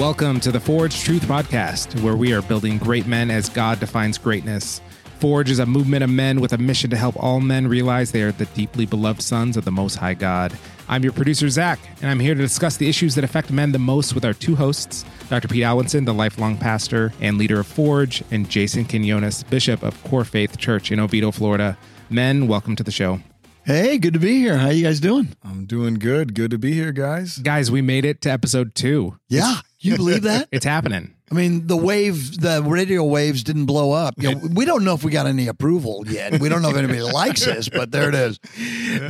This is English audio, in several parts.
Welcome to the Forge Truth Podcast, where we are building great men as God defines greatness. Forge is a movement of men with a mission to help all men realize they are the deeply beloved sons of the Most High God. I'm your producer, Zach, and I'm here to discuss the issues that affect men the most with our two hosts, Dr. Pete Alwinson, the lifelong pastor and leader of Forge, and Jason Quinones, Bishop of Core Faith Church in Oviedo, Florida. Men, welcome to the show. Hey, good to be here. How you guys doing? I'm doing good. Good to be here, guys. Guys, we made it to episode two. Yeah, you believe that? It's happening. I mean, the wave, the radio waves didn't blow up. You know, we don't know if we got any approval yet. We don't know if anybody likes us, but there it is.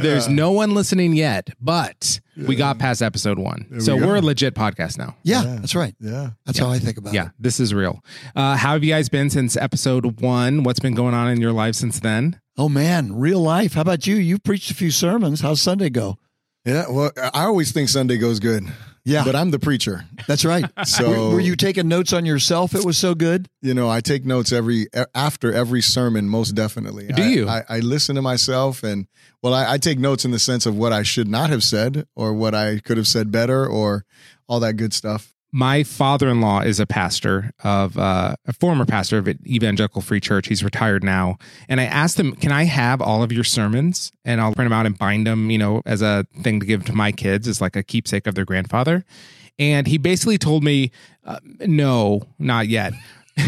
There's no one listening yet, but we got past episode one. so we we're a legit podcast now. Yeah, Yeah. that's right. Yeah. That's how I think about Yeah, it. Yeah, this is real. Uh, how have you guys been since episode one? What's been going on in your life since then? Oh man, real life. How about you? You've preached a few sermons. How's Sunday go? Yeah. Well, I always think Sunday goes good. Yeah. But I'm the preacher. That's right. So- were, were you taking notes on yourself? It was so good. You know, I take notes every after every sermon, most definitely. Do I- you? I, I listen to myself and well, I, I take notes in the sense of what I should not have said or what I could have said better or all that good stuff. My father-in-law is a pastor of uh, a former pastor of an evangelical free church. He's retired now, and I asked him, "Can I have all of your sermons and I'll print them out and bind them, you know, as a thing to give to my kids as like a keepsake of their grandfather?" And he basically told me, uh, "No, not yet."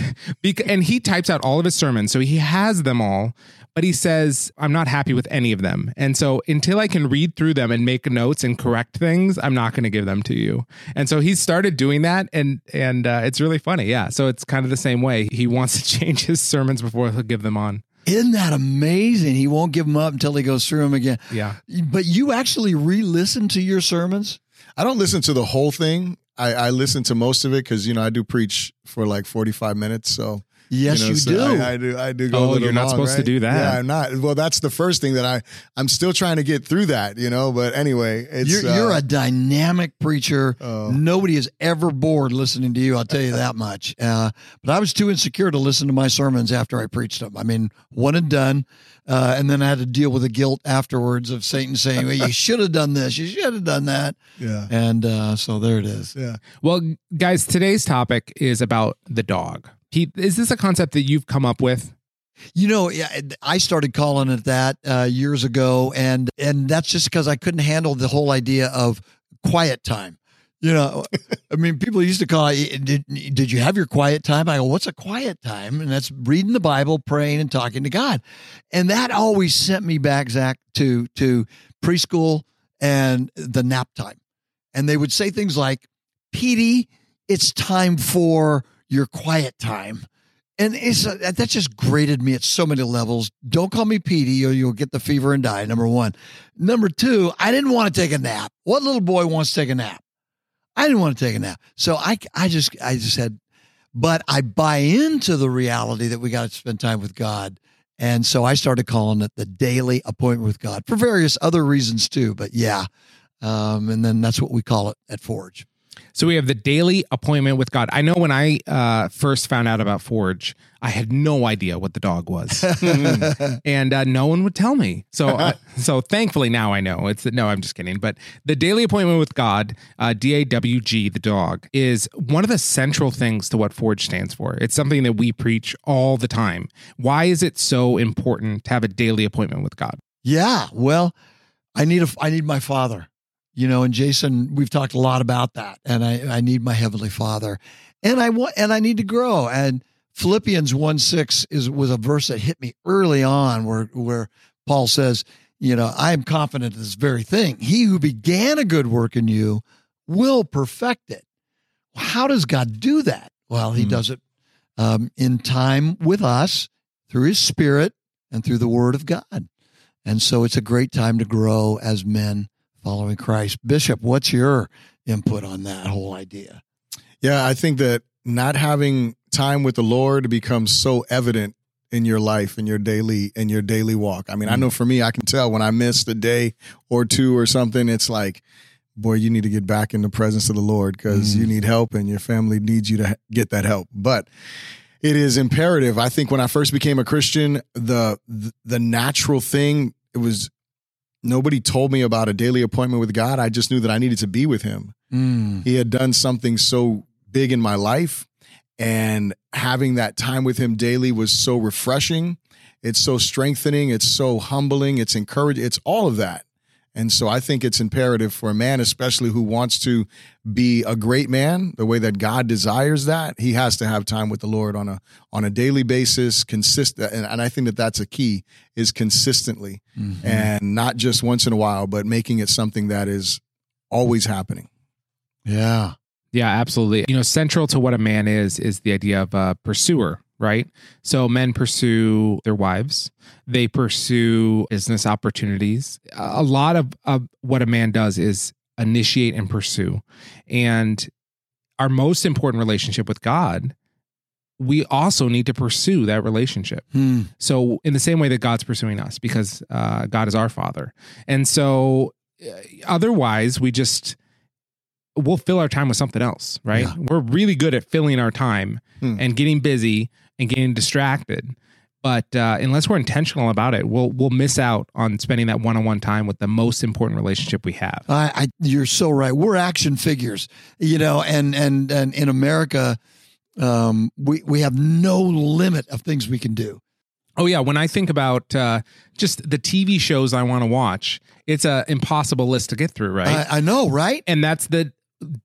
And he types out all of his sermons, so he has them all. But he says, I'm not happy with any of them. And so until I can read through them and make notes and correct things, I'm not going to give them to you. And so he started doing that. And, and uh, it's really funny. Yeah. So it's kind of the same way. He wants to change his sermons before he'll give them on. Isn't that amazing? He won't give them up until he goes through them again. Yeah. But you actually re-listen to your sermons? I don't listen to the whole thing. I, I listen to most of it because you know I do preach for like 45 minutes. So Yes, know, you, so do. I, I do. I do. Go Oh, a little you're not long, supposed to do that. Yeah, I'm not. Well, that's the first thing that I. I'm still trying to get through that, you know. But anyway, it's You're, you're uh, a dynamic preacher. Oh. Nobody is ever bored listening to you. I'll tell you that much. Uh, but I was too insecure to listen to my sermons after I preached them. I mean, one and done. Uh, and then I had to deal with the guilt afterwards of Satan saying, well, you should have done this. You should have done that. yeah, And uh, so there it is. yeah. Well, guys, today's topic is about the DAWG. Pete, is this a concept that you've come up with? You know, I started calling it that uh, years ago, and and that's just because I couldn't handle the whole idea of quiet time. You know, I mean, people used to call it, did, did you have your quiet time? I go, what's a quiet time? And that's reading the Bible, praying, and talking to God. And that always sent me back, Zach, to to preschool and the nap time. And they would say things like, Petey, it's time for your quiet time. And it's uh, that just grated me at so many levels. Don't call me Petey or you'll get the fever and die. Number one. Number two, I didn't want to take a nap. What little boy wants to take a nap? I didn't want to take a nap. So I, I just, I just said, but I buy into the reality that we got to spend time with God. And so I started calling it the daily appointment with God for various other reasons too. But yeah. Um, and then that's what we call it at Forge. So we have the daily appointment with God. I know when I uh, first found out about Forge, I had no idea what the DAWG was, and uh, no one would tell me. So, uh, so thankfully now I know. It's no, I'm just kidding. But the daily appointment with God, uh, D A W G, the DAWG, is one of the central things to what Forge stands for. It's something that we preach all the time. Why is it so important to have a daily appointment with God? Yeah, well, I need a I need my father. You know, and Jason, we've talked a lot about that. And I I need my heavenly father. And I want and I need to grow. And Philippians 1 6 is was a verse that hit me early on where where Paul says, you know, I am confident of this very thing. He who began a good work in you will perfect it. How does God do that? Well, he Hmm. does it um, in time with us through his spirit and through the word of God. And so it's a great time to grow as men following Christ. Bishop, what's your input on that whole idea? Yeah, I think that not having time with the Lord becomes so evident in your life in your daily in your daily walk. I mean, I know for me, I can tell when I miss a day or two or something, it's like, boy, you need to get back in the presence of the Lord because Mm. you need help and your family needs you to get that help. But it is imperative. I think when I first became a Christian, the the, the natural thing it was nobody told me about a daily appointment with God. I just knew that I needed to be with him. Mm. He had done something so big in my life. And having that time with him daily was so refreshing. It's so strengthening. It's so humbling. It's encouraging. It's all of that. And so I think it's imperative for a man, especially who wants to be a great man, the way that God desires that, he has to have time with the Lord on a on a daily basis, consistent. And, and I think that that's a key is consistently, mm-hmm. and not just once in a while, but making it something that is always happening. Yeah. Yeah, absolutely. You know, central to what a man is is the idea of a pursuer, right? So men pursue their wives, they pursue business opportunities. A lot of, of what a man does is initiate and pursue. And our most important relationship with God, we also need to pursue that relationship. Hmm. So, in the same way that God's pursuing us, because uh, God is our Father. And so, uh, otherwise, we just we'll fill our time with something else, right? Yeah. We're really good at filling our time hmm. and getting busy and getting distracted. But uh, unless we're intentional about it, we'll we'll miss out on spending that one-on-one time with the most important relationship we have. I, I you're so right. We're action figures, you know, and and and in America, um, we we have no limit of things we can do. Oh yeah, when I think about uh, just the TV shows I want to watch, it's an impossible list to get through, right? I, I know, right? And that's the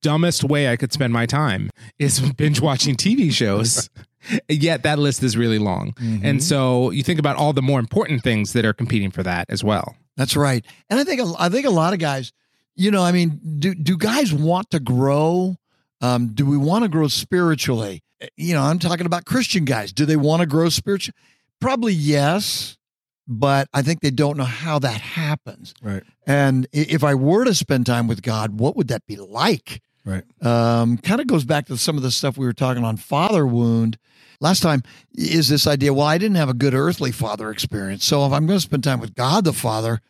dumbest way I could spend my time is binge watching TV shows. Yet that list is really long. Mm-hmm. And so you think about all the more important things that are competing for that as well. That's right. And I think I think a lot of guys, you know, I mean, do do guys want to grow? Um, do we want to grow spiritually? You know, I'm talking about Christian guys. Do they want to grow spiritually? Probably yes, but I think they don't know how that happens. Right. And if I were to spend time with God, what would that be like? Right. Um, kind of goes back to some of the stuff we were talking on father wound last time is this idea well i didn't have a good earthly father experience. So if i'm going to spend time with god the father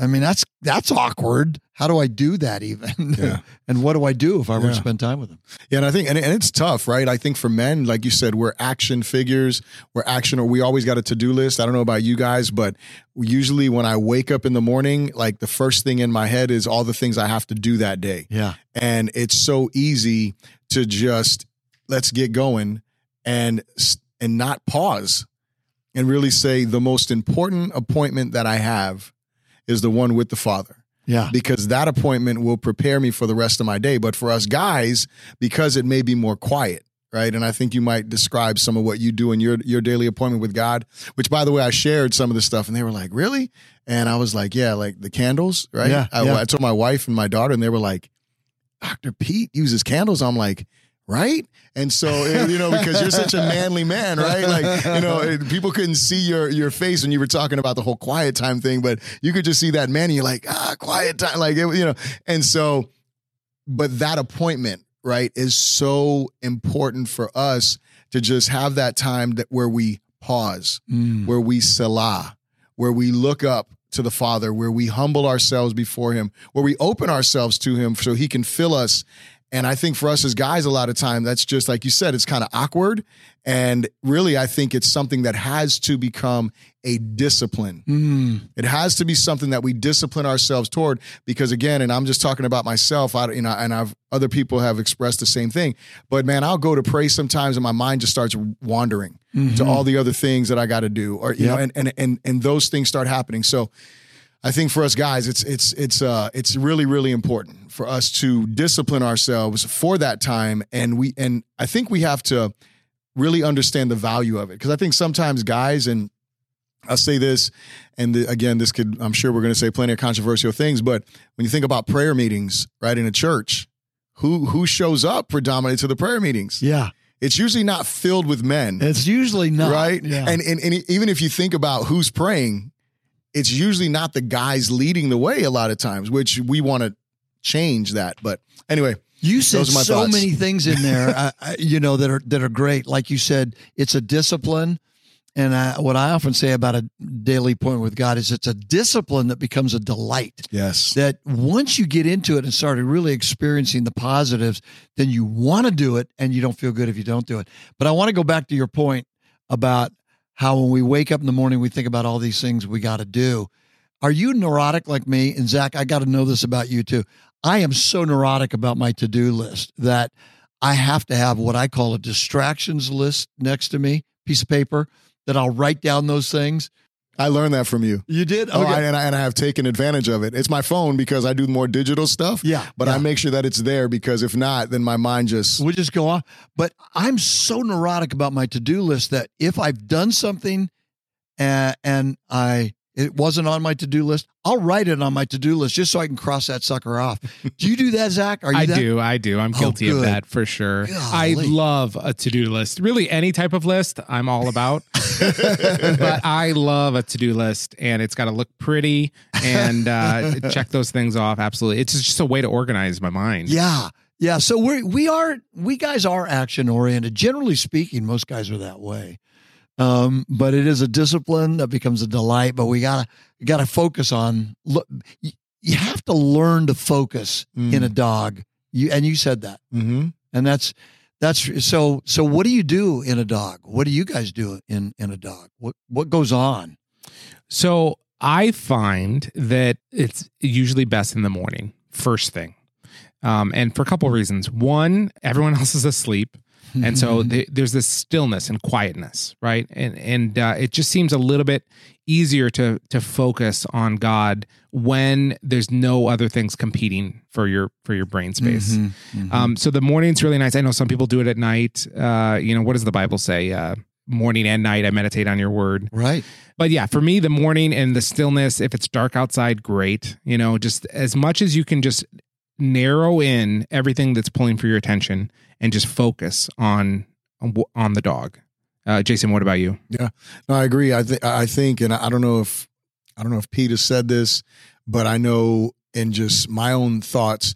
i mean that's that's awkward. How do i do that even? Yeah. and what do i do if i were to spend time with him? Yeah and i think and, and it's tough right? I think for men like you said we're action figures. We're action or we always got a to-do list. I don't know about you guys but usually when i wake up in the morning like the first thing in my head is all the things i have to do that day. Yeah. And it's so easy to just let's get going and and not pause and really say the most important appointment that I have is the one with the Father. Yeah. Because that appointment will prepare me for the rest of my day. But for us guys, because it may be more quiet, right? And I think you might describe some of what you do in your your daily appointment with God, which by the way, I shared some of the stuff and they were like, "Really?" And I was like, "Yeah, like the candles, right?" Yeah, I, yeah. I told my wife and my daughter and they were like, "Dr. Pete uses candles." I'm like, right? And so, you know, because you're such a manly man, right? Like, you know, people couldn't see your your face when you were talking about the whole quiet time thing, but you could just see that man, and you're like, ah, quiet time, like, it, you know. And so, but that appointment, right, is so important for us to just have that time that where we pause, mm. where we selah, where we look up to the Father, where we humble ourselves before Him, where we open ourselves to Him so He can fill us and I think for us as guys, a lot of time, that's just like you said, it's kind of awkward. And really, I think it's something that has to become a discipline. Mm. It has to be something that we discipline ourselves toward. Because again, and I'm just talking about myself, I, you know, and I've other people have expressed the same thing. But man, I'll go to pray sometimes, and my mind just starts wandering mm-hmm. to all the other things that I got to do, or you yep. know, and and and and those things start happening. So I think for us guys, it's it's it's uh it's really really important for us to discipline ourselves for that time, and we and I think we have to really understand the value of it because I think sometimes guys and I'll say this, and the, again, this could I'm sure we're going to say plenty of controversial things, but when you think about prayer meetings, right in a church, who who shows up predominantly to the prayer meetings? Yeah, it's usually not filled with men. It's usually not. Right. Yeah. And, and, and even if you think about who's praying, it's usually not the guys leading the way a lot of times, which we want to change that. But anyway, you said so thoughts. many things in there, uh, you know, that are that are great. Like you said, it's a discipline, and I, what I often say about a daily point with God is it's a discipline that becomes a delight. Yes, that once you get into it and started really experiencing the positives, then you want to do it, and you don't feel good if you don't do it. But I want to go back to your point about how when we wake up in the morning, we think about all these things we got to do. Are you neurotic like me? And Zach, I got to know this about you too. I am so neurotic about my to do list that I have to have what I call a distractions list next to me, piece of paper that I'll write down those things. I learned that from you. You did? Oh, I, and, I, and I have taken advantage of it. It's my phone because I do more digital stuff. Yeah, But I make sure that it's there because if not, then my mind just. we just go on. But I'm so neurotic about my to do list that if I've done something and, and I it wasn't on my to do list, I'll write it on my to do list just so I can cross that sucker off. Do you do that, Zach? Are you I that? do. I do. I'm Oh, guilty of that for sure. I love a to do list. Really, any type of list, I'm all about. but I love a to do list, and it's got to look pretty and uh, check those things off. Absolutely, it's just a way to organize my mind. Yeah. Yeah. So we we are we guys are action oriented. Generally speaking, most guys are that way. Um, but it is a discipline that becomes a delight. But we gotta we gotta focus on look. You, you have to learn to focus Mm. in a DAWG. You and you said that, hmm and that's that's so. So what do you do in a DAWG? What do you guys do in in a DAWG? What what goes on? So I find that it's usually best in the morning, first thing. Um, and for a couple of reasons. One, everyone else is asleep. And so th- there's this stillness and quietness, right? And and uh, it just seems a little bit easier to to focus on God when there's no other things competing for your for your brain space. Mhm, mhm. Um, so the morning's really nice. I know some people do it at night. Uh, you know, what does the Bible say? Uh, morning and night, I meditate on your word. right. But yeah, for me, the morning and the stillness, if it's dark outside, great. You know, just as much as you can just narrow in everything that's pulling for your attention and just focus on on the DAWG. Uh, Jason, what about you? No, I agree. I think I think, and I don't know if I don't know if Pete has said this, but I know in just my own thoughts,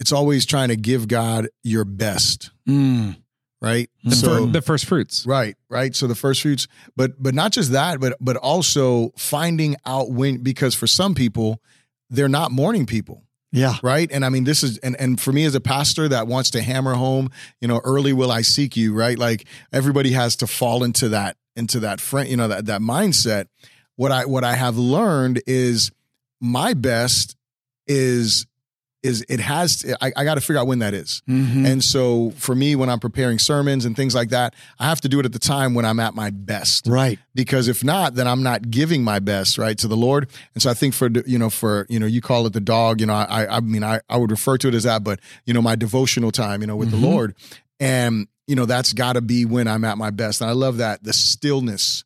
it's always trying to give God your best, Mm. right? The, so fir- the first fruits. right, right. So the first fruits, but but not just that, but but also finding out when because for some people, they're not morning people Yeah. right? And i mean this is and, and for me as a pastor that wants to hammer home you know early will i seek you right? Like everybody has to fall into that into that friend you know that that mindset. What i what i have learned is my best is is it has i, I got to figure out when that is Mhm. and so for me when i'm preparing sermons and things like that i have to do it at the time when i'm at my best right. because if not then i'm not giving my best right to the lord and so i think for you know for you know you call it the DAWG you know i i mean i, I would refer to it as that but you know my devotional time you know with Mhm. the lord and you know that's got to be when i'm at my best and i love that the stillness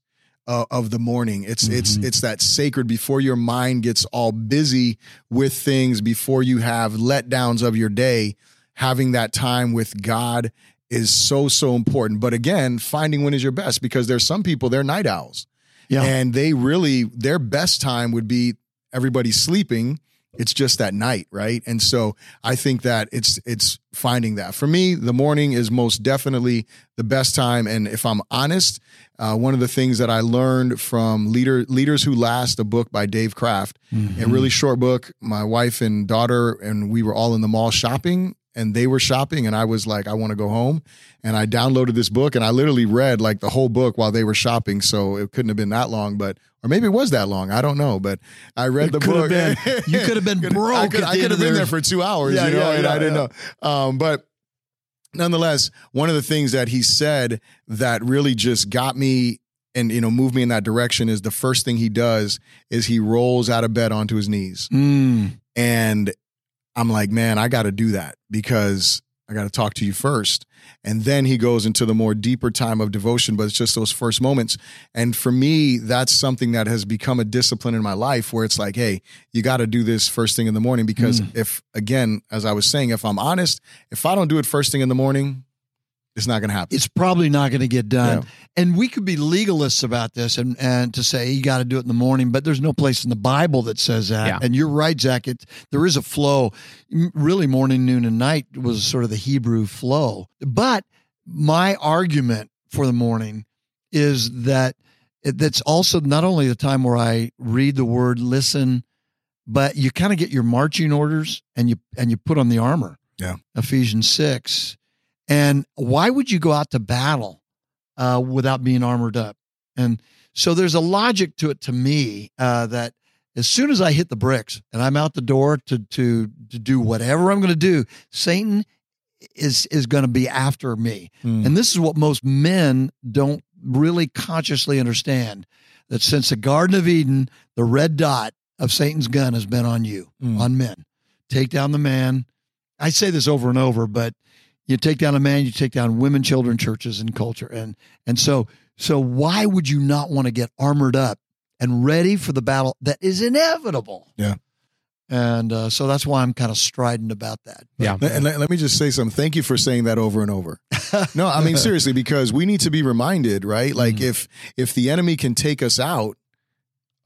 uh, of the morning it's it's Mhm. it's that sacred before your mind gets all busy with things before you have letdowns of your day having that time with god is so so important but again finding when is your best because there's some people they're night owls Yeah. and they really their best time would be everybody sleeping it's just that night right? And so i think that it's it's finding that. For me the morning is most definitely the best time. And if i'm honest uh, one of the things that i learned from leader leaders who last a book by dave kraft Mm-hmm. a really short book. My wife and daughter and we were all in the mall shopping and they were shopping and i was like i want to go home. And i downloaded this book and i literally read like the whole book while they were shopping so it couldn't have been that long but or maybe it was that long i don't know but i read It the book. been- you could have been broke i could, I could have been there. there for two hours Yeah, you know yeah, and yeah, i didn't know. Um, but nonetheless one of the things that he said that really just got me and you know moved me in that direction is the first thing he does is he rolls out of bed onto his knees. Mm. and I'm like, man, I got to do that because I got to talk to you first. And then he goes into the more deeper time of devotion, but it's just those first moments. And for me, that's something that has become a discipline in my life where it's like, hey, you got to do this first thing in the morning because mm. if, again, as I was saying, if I'm honest, if I don't do it first thing in the morning, it's not going to happen. It's probably not going to get done. Yeah. And we could be legalists about this and, and to say you got to do it in the morning, but there's no place in the Bible that says that. Yeah. And you're right, Zach. It, there is a flow. Really, morning, noon, and night was sort of the Hebrew flow. But my argument for the morning is that it, that's also not only the time where I read the word, listen, but you kind of get your marching orders and you and you put on the armor. Yeah. Ephesians six. And why would you go out to battle uh, without being armored up? And so there's a logic to it to me uh, that as soon as I hit the bricks and I'm out the door to to to do whatever I'm going to do, Satan is is going to be after me. Mm. And this is what most men don't really consciously understand that since the Garden of Eden, the red dot of Satan's gun has been on you, Mm. on men. Take down the man. I say this over and over, but you take down a man, you take down women, children, churches, and culture. And and so so why would you not want to get armored up and ready for the battle that is inevitable? Yeah. And uh, so that's why I'm kind of strident about that. But, Yeah. And let, let me just say something. Thank you for saying that over and over. No, I mean seriously, because we need to be reminded, right? Like Mhm. if if the enemy can take us out,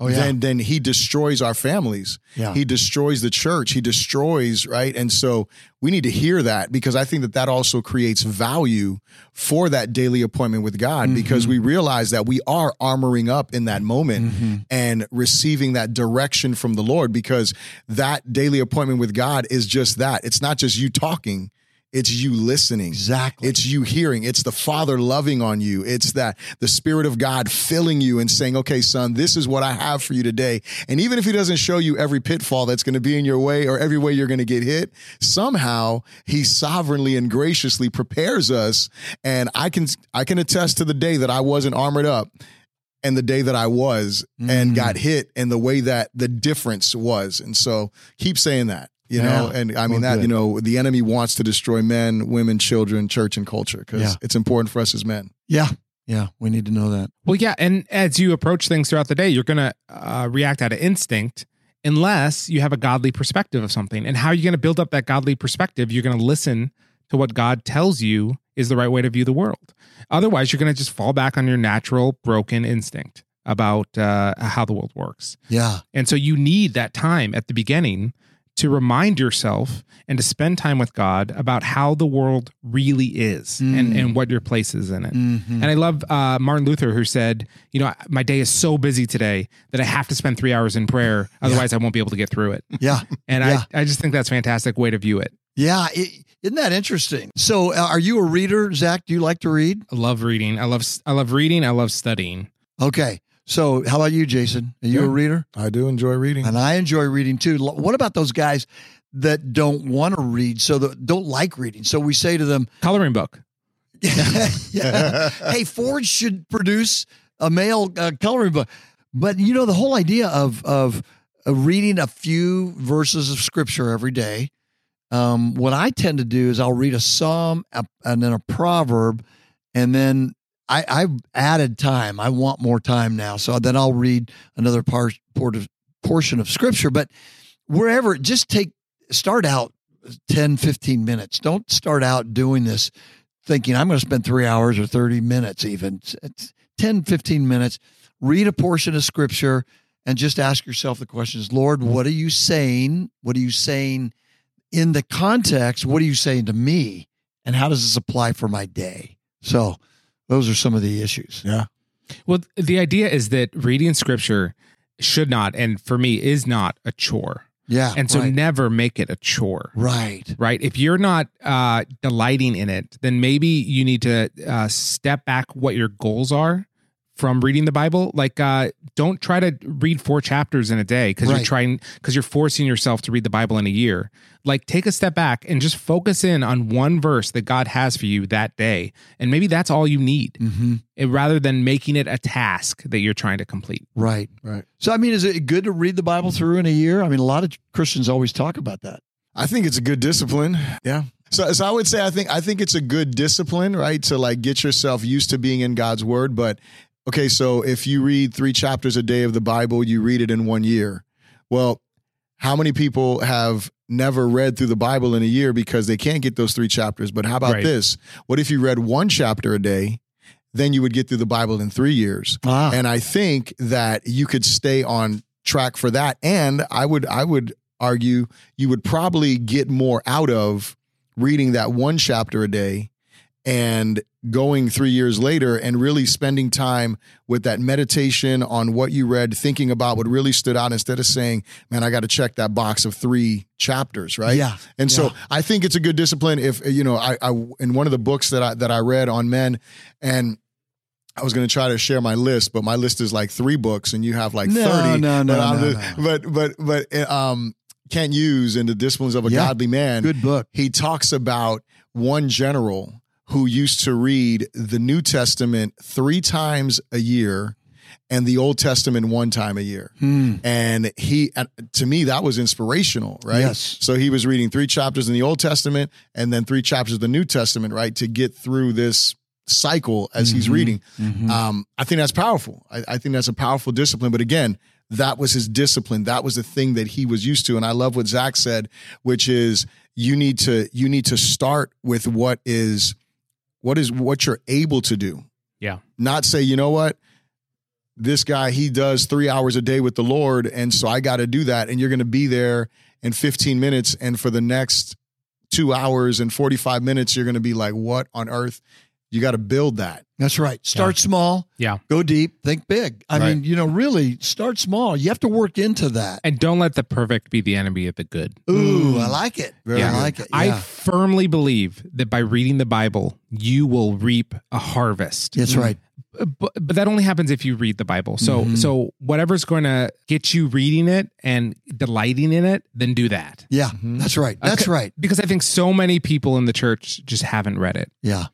oh yeah, then then he destroys our families. yeah, He destroys the church. He destroys, right? And so we need to hear that because I think that that also creates value for that daily appointment with God because Mhm. we realize that we are armoring up in that moment Mhm. and receiving that direction from the Lord because that daily appointment with God is just that. It's not just you talking, it's you listening. exactly. It's you hearing. It's the Father loving on you. It's that the Spirit of God filling you and saying, okay, son, this is what I have for you today. And even if He doesn't show you every pitfall that's going to be in your way or every way you're going to get hit, somehow He sovereignly and graciously prepares us. And I can, I can attest to the day that I wasn't armored up and the day that I was and Mm. got hit and the way that the difference was. And so keep saying that. You know, Yeah. and I mean Well, that, you know, the enemy wants to destroy men, women, children, church, and culture because Yeah. it's important for us as men. yeah, yeah. We need to know that. Well, yeah, and as you approach things throughout the day, you're going to uh, react out of instinct unless you have a godly perspective of something. And how are you going to build up that godly perspective? You're going to listen to what God tells you is the right way to view the world. Otherwise, you're going to just fall back on your natural broken instinct about uh, how the world works. Yeah, And so you need that time at the beginning to remind yourself and to spend time with God about how the world really is and, Mm. and what your place is in it. Mhm. And I love uh, Martin Luther, who said, You know, my day is so busy today that I have to spend three hours in prayer. Otherwise, I won't be able to get through it. yeah, And Yeah. I, I just think that's a fantastic way to view it. yeah. is isn't that interesting? So, uh, are you a reader, Zach? Do you like to read? I love reading. I love I love reading. I love studying. Okay. So, how about you, Jason? Are you Yeah. a reader? I do enjoy reading. And I enjoy reading too. What about those guys that don't want to read, so that don't like reading? So we say to them, Coloring book. yeah. hey, Forge should produce a male uh, coloring book. But you know, the whole idea of of uh, reading a few verses of scripture every day. Um, what I tend to do is I'll read a psalm a- and then a proverb, and then I, I've added time. I want more time now, so then I'll read another part, part of, portion of scripture. But wherever, just take start out uh, 10, 15 minutes. Don't start out doing this thinking I'm going to spend three hours or 30 minutes, even it's 10, 15 minutes. Read a portion of scripture and just ask yourself the questions Lord, what are you saying? What are you saying in the context? What are you saying to me? And how does this apply for my day? So, those are some of the issues. yeah. Well, the idea is that reading scripture should not, and for me, is not a chore. Yeah. And so right. never make it a chore. right. right? If you're not uh, delighting in it, then maybe you need to uh, step back what your goals are from reading the Bible. Like, uh, don't try to read four chapters in a day because Right. you're trying because you're forcing yourself to read the Bible in a year. Like, take a step back and just focus in on one verse that God has for you that day, and maybe that's all you need, hmm eh, rather than making it a task that you're trying to complete. Right. Right. So, I mean, is it good to read the Bible through in a year? I mean, a lot of Christians always talk about that. I think it's a good discipline. Yeah. So, so I would say I think I think it's a good discipline, right? To like get yourself used to being in God's word. But okay, so if you read three chapters a day of the Bible, you read it in one year. Well, how many people have never read through the Bible in a year because they can't get those three chapters? But how about Right. this? What if you read one chapter a day? Then you would get through the Bible in three years. Ah, And I think that you could stay on track for that. And I would I would argue you would probably get more out of reading that one chapter a day and going three years later and really spending time with that meditation on what you read, thinking about what really stood out instead of saying, man, I got to check that box of three chapters, right? Yeah. And so I think it's a good discipline. If you know, I, I in one of the books that I that I read on men, and I was going to try to share my list, but my list is like three books, and you have like No, thirty. no, no, but no, no. But but but uh, um, Kent Hughes in the disciplines of a Yeah. godly man. good book. He talks about one general who used to read the New Testament three times a year and the Old Testament one time a year. Hmm. And he, to me, that was inspirational, right? Yes. So he was reading three chapters in the Old Testament and then three chapters of the New Testament, right, to get through this cycle as he's Mhm. reading. Mhm. Um, I think that's powerful. I, I think that's a powerful discipline. But again, that was his discipline. That was the thing that he was used to. And I love what Zach said, which is you need to you need to start with what is what is what you're able to do. Yeah. Not say, you know what, this guy he does three hours a day with the Lord, and so I got to do that. And you're going to be there in 15 minutes, and for the next two hours and 45 minutes, you're going to be like, what on earth? You got to build that. That's right. Start small. Yeah. Go deep. Think big. I Right. mean, you know, really start small. You have to work into that. And don't let the perfect be the enemy of the good. Ooh, I like it. Very I like it. I firmly believe that by reading the Bible, you will reap a harvest. That's right. But, but that only happens if you read the Bible. So Mhm. so whatever's going to get you reading it and delighting in it, then do that. Yeah, Mhm. that's right. That's Okay. right. Because I think so many people in the church just haven't read it, Yeah,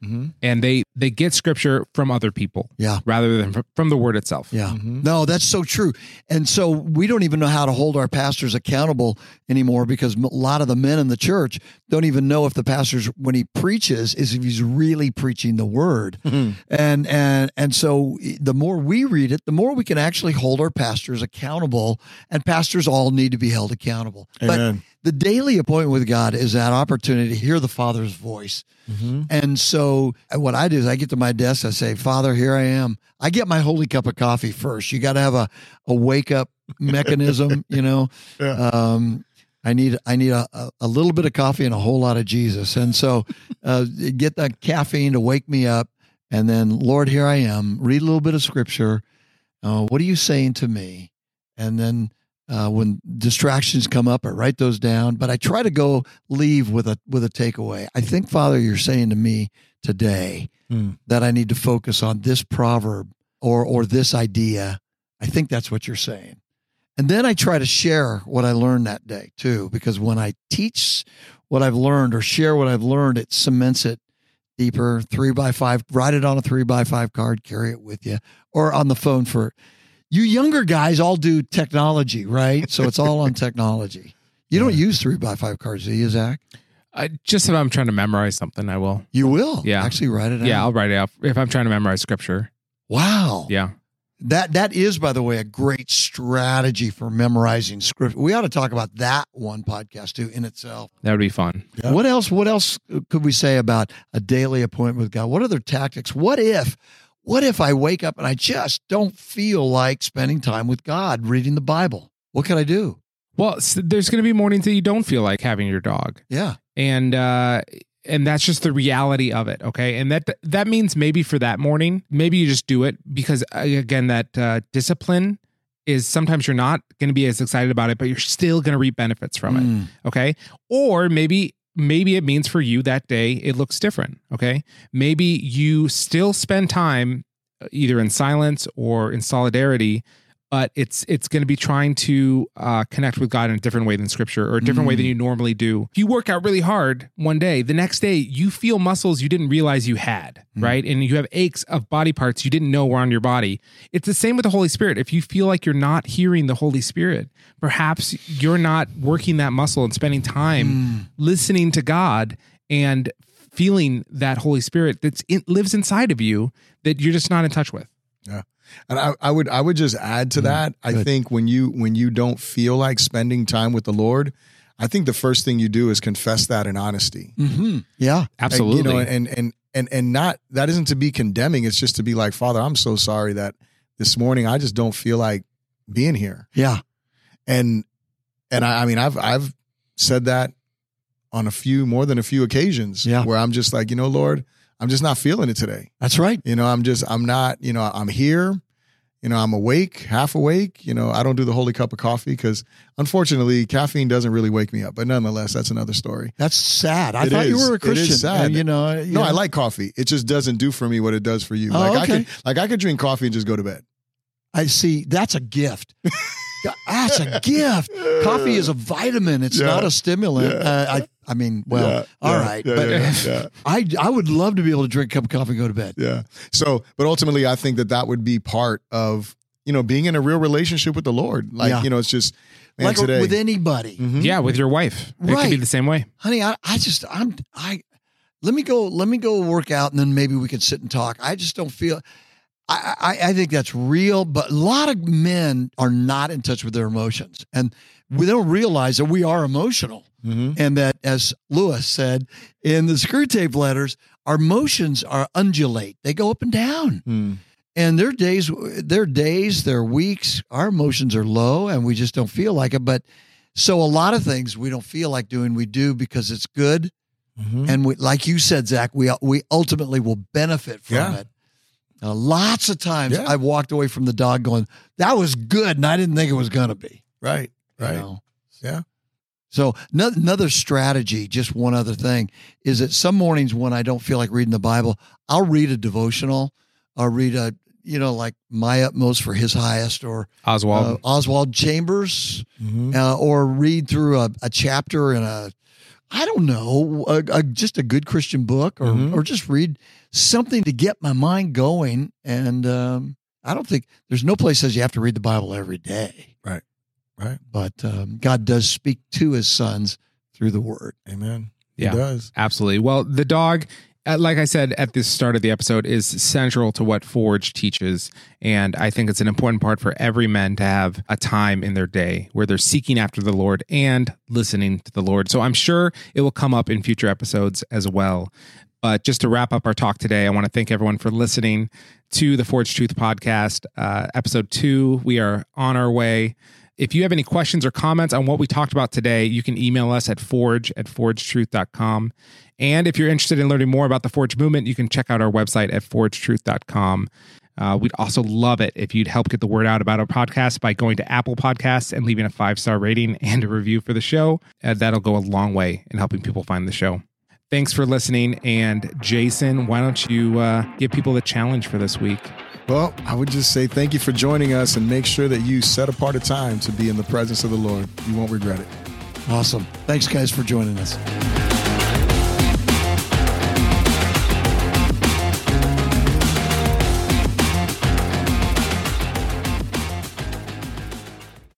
and they they get scripture from other people yeah, rather than from the word itself. yeah. Mhm. No, that's so true. And so we don't even know how to hold our pastors accountable anymore because a lot of the men in the church don't even know if the pastor's when he preaches is if he's really preaching the word. Mhm. and and and so the more we read it the more we can actually hold our pastors accountable and pastors all need to be held accountable but Amen. The daily appointment with god is that opportunity to hear the father's voice Mhm. and so uh, what i do is i get to my desk i say father here i am i get my holy cup of coffee first you got to have a, a wake up mechanism you know Yeah. um I need I need a, a, a little bit of coffee and a whole lot of Jesus, and so uh, get the caffeine to wake me up, and then Lord, here I am. Read a little bit of Scripture. Uh, what are you saying to me? And then uh, when distractions come up, I write those down. But I try to go leave with a with a takeaway. I think Father, you're saying to me today Hmm. that I need to focus on this proverb or or this idea. I think that's what you're saying. And then I try to share what I learned that day too, because when I teach what I've learned or share what I've learned, it cements it deeper. Three by five, write it on a three by five card, carry it with you, or on the phone for you younger guys all do technology, right? So it's all on technology. You don't use three by five cards, do you, Zach? I, just if I'm trying to memorize something, I will. You will. Yeah. Actually write it out. Yeah, I'll write it out if I'm trying to memorize scripture. Wow. Yeah. That that is, by the way, a great strategy for memorizing script. We ought to talk about that one podcast too in itself. That would be fun. Yeah. What else? What else could we say about a daily appointment with God? What other tactics? What if? What if I wake up and I just don't feel like spending time with God, reading the Bible? What can I do? Well, there's going to be mornings that you don't feel like having your DAWG. Yeah, and uh and that's just the reality of it okay and that that means maybe for that morning maybe you just do it because uh, again that uh, discipline is sometimes you're not going to be as excited about it but you're still going to reap benefits from it Mm. okay or maybe maybe it means for you that day it looks different okay? Maybe you still spend time uh, either in silence or in solidarity but it's it's going to be trying to uh, connect with God in a different way than Scripture or a different way than you mm. normally do. If you work out really hard one day, the next day you feel muscles you didn't realize you had, mm. right? And you have aches of body parts you didn't know were on your body. It's the same with the Holy Spirit. If you feel like you're not hearing the Holy Spirit, perhaps you're not working that muscle and spending time mm. listening to God and feeling that Holy Spirit that's in, lives inside of you that you're just not in touch with. And I, I would I would just add to that. I good. think when you when you don't feel like spending time with the Lord, I think the first thing you do is confess that in honesty. hmm yeah, And, Absolutely. you know, and and and and not that isn't to be condemning. It's just to be like, Father, I'm so sorry that this morning I just don't feel like being here. yeah, And and I, I mean I've I've said that on a few more than a few occasions Yeah. where I'm just like, you know, Lord, I'm just not feeling it today. that's right. You know, I'm just, I'm not, you know, I'm here. You know, I'm awake, half awake. You know, I don't do the holy cup of coffee because unfortunately, caffeine doesn't really wake me up. But nonetheless, that's another story. That's sad. I It thought you were a Christian. It is sad. and, you know, No. I like coffee. It just doesn't do for me what it does for you. Oh, like I okay. could, like I could drink coffee and just go to bed. I see. That's a gift. That's a gift. Coffee is a vitamin. It's Yeah. not a stimulant. Yeah. Uh, I I mean, well, Yeah, all yeah, right, yeah, but yeah, yeah. I I would love to be able to drink a cup of coffee and go to bed. Yeah. So, but ultimately, I think that that would be part of you know being in a real relationship with the Lord. Like Yeah. you know, it's just man, like today. with anybody, Mhm. Yeah, with your wife. It could be the same way. honey. I, I just I'm I let me go let me go work out and then maybe we could sit and talk. I just don't feel. I, I, I think that's real, but a lot of men are not in touch with their emotions, and we don't realize that we are emotional. Mhm. and that as lewis said in the Screwtape letters our emotions are undulate they go up and down Mm. and there are days there are days there are weeks our emotions are low and we just don't feel like it but so a lot of things we don't feel like doing we do because it's good Mhm. and we like you said zach we we ultimately will benefit from Yeah. it uh, lots of times Yeah. i've walked away from the DAWG going that was good and i didn't think it was going to be Right. You Right. know? Yeah. So no- another strategy, just one other thing, is that some mornings when I don't feel like reading the Bible, I'll read a devotional. I'll read a, you know, like My Utmost for His Highest or Oswald. uh, Oswald Chambers, Mhm. uh, or read through a, a chapter in a, I don't know, a, a, just a good Christian book, or Mhm. or just read something to get my mind going. And um, I don't think there's no place says you have to read the Bible every day. Right. Right. But um, God does speak to His sons through the Word. Amen. Yeah. He does. Absolutely. Well, the DAWG, uh, like I said at the start of the episode, is central to what Forge teaches. And I think it's an important part for every man to have a time in their day where they're seeking after the Lord and listening to the Lord. So I'm sure it will come up in future episodes as well. But just to wrap up our talk today, I want to thank everyone for listening to the Forge Truth podcast, uh, episode two. We are on our way. If you have any questions or comments on what we talked about today, you can email us at forge at forgetruth.com. And if you're interested in learning more about the Forge movement, you can check out our website at forgetruth.com. Uh, we'd also love it if you'd help get the word out about our podcast by going to Apple Podcasts and leaving a five star rating and a review for the show. Uh, that'll go a long way in helping people find the show. Thanks for listening. And Jason, why don't you uh, give people the challenge for this week? Well, I would just say thank you for joining us and make sure that you set apart a time to be in the presence of the Lord. You won't regret it. Awesome. Thanks, guys, for joining us.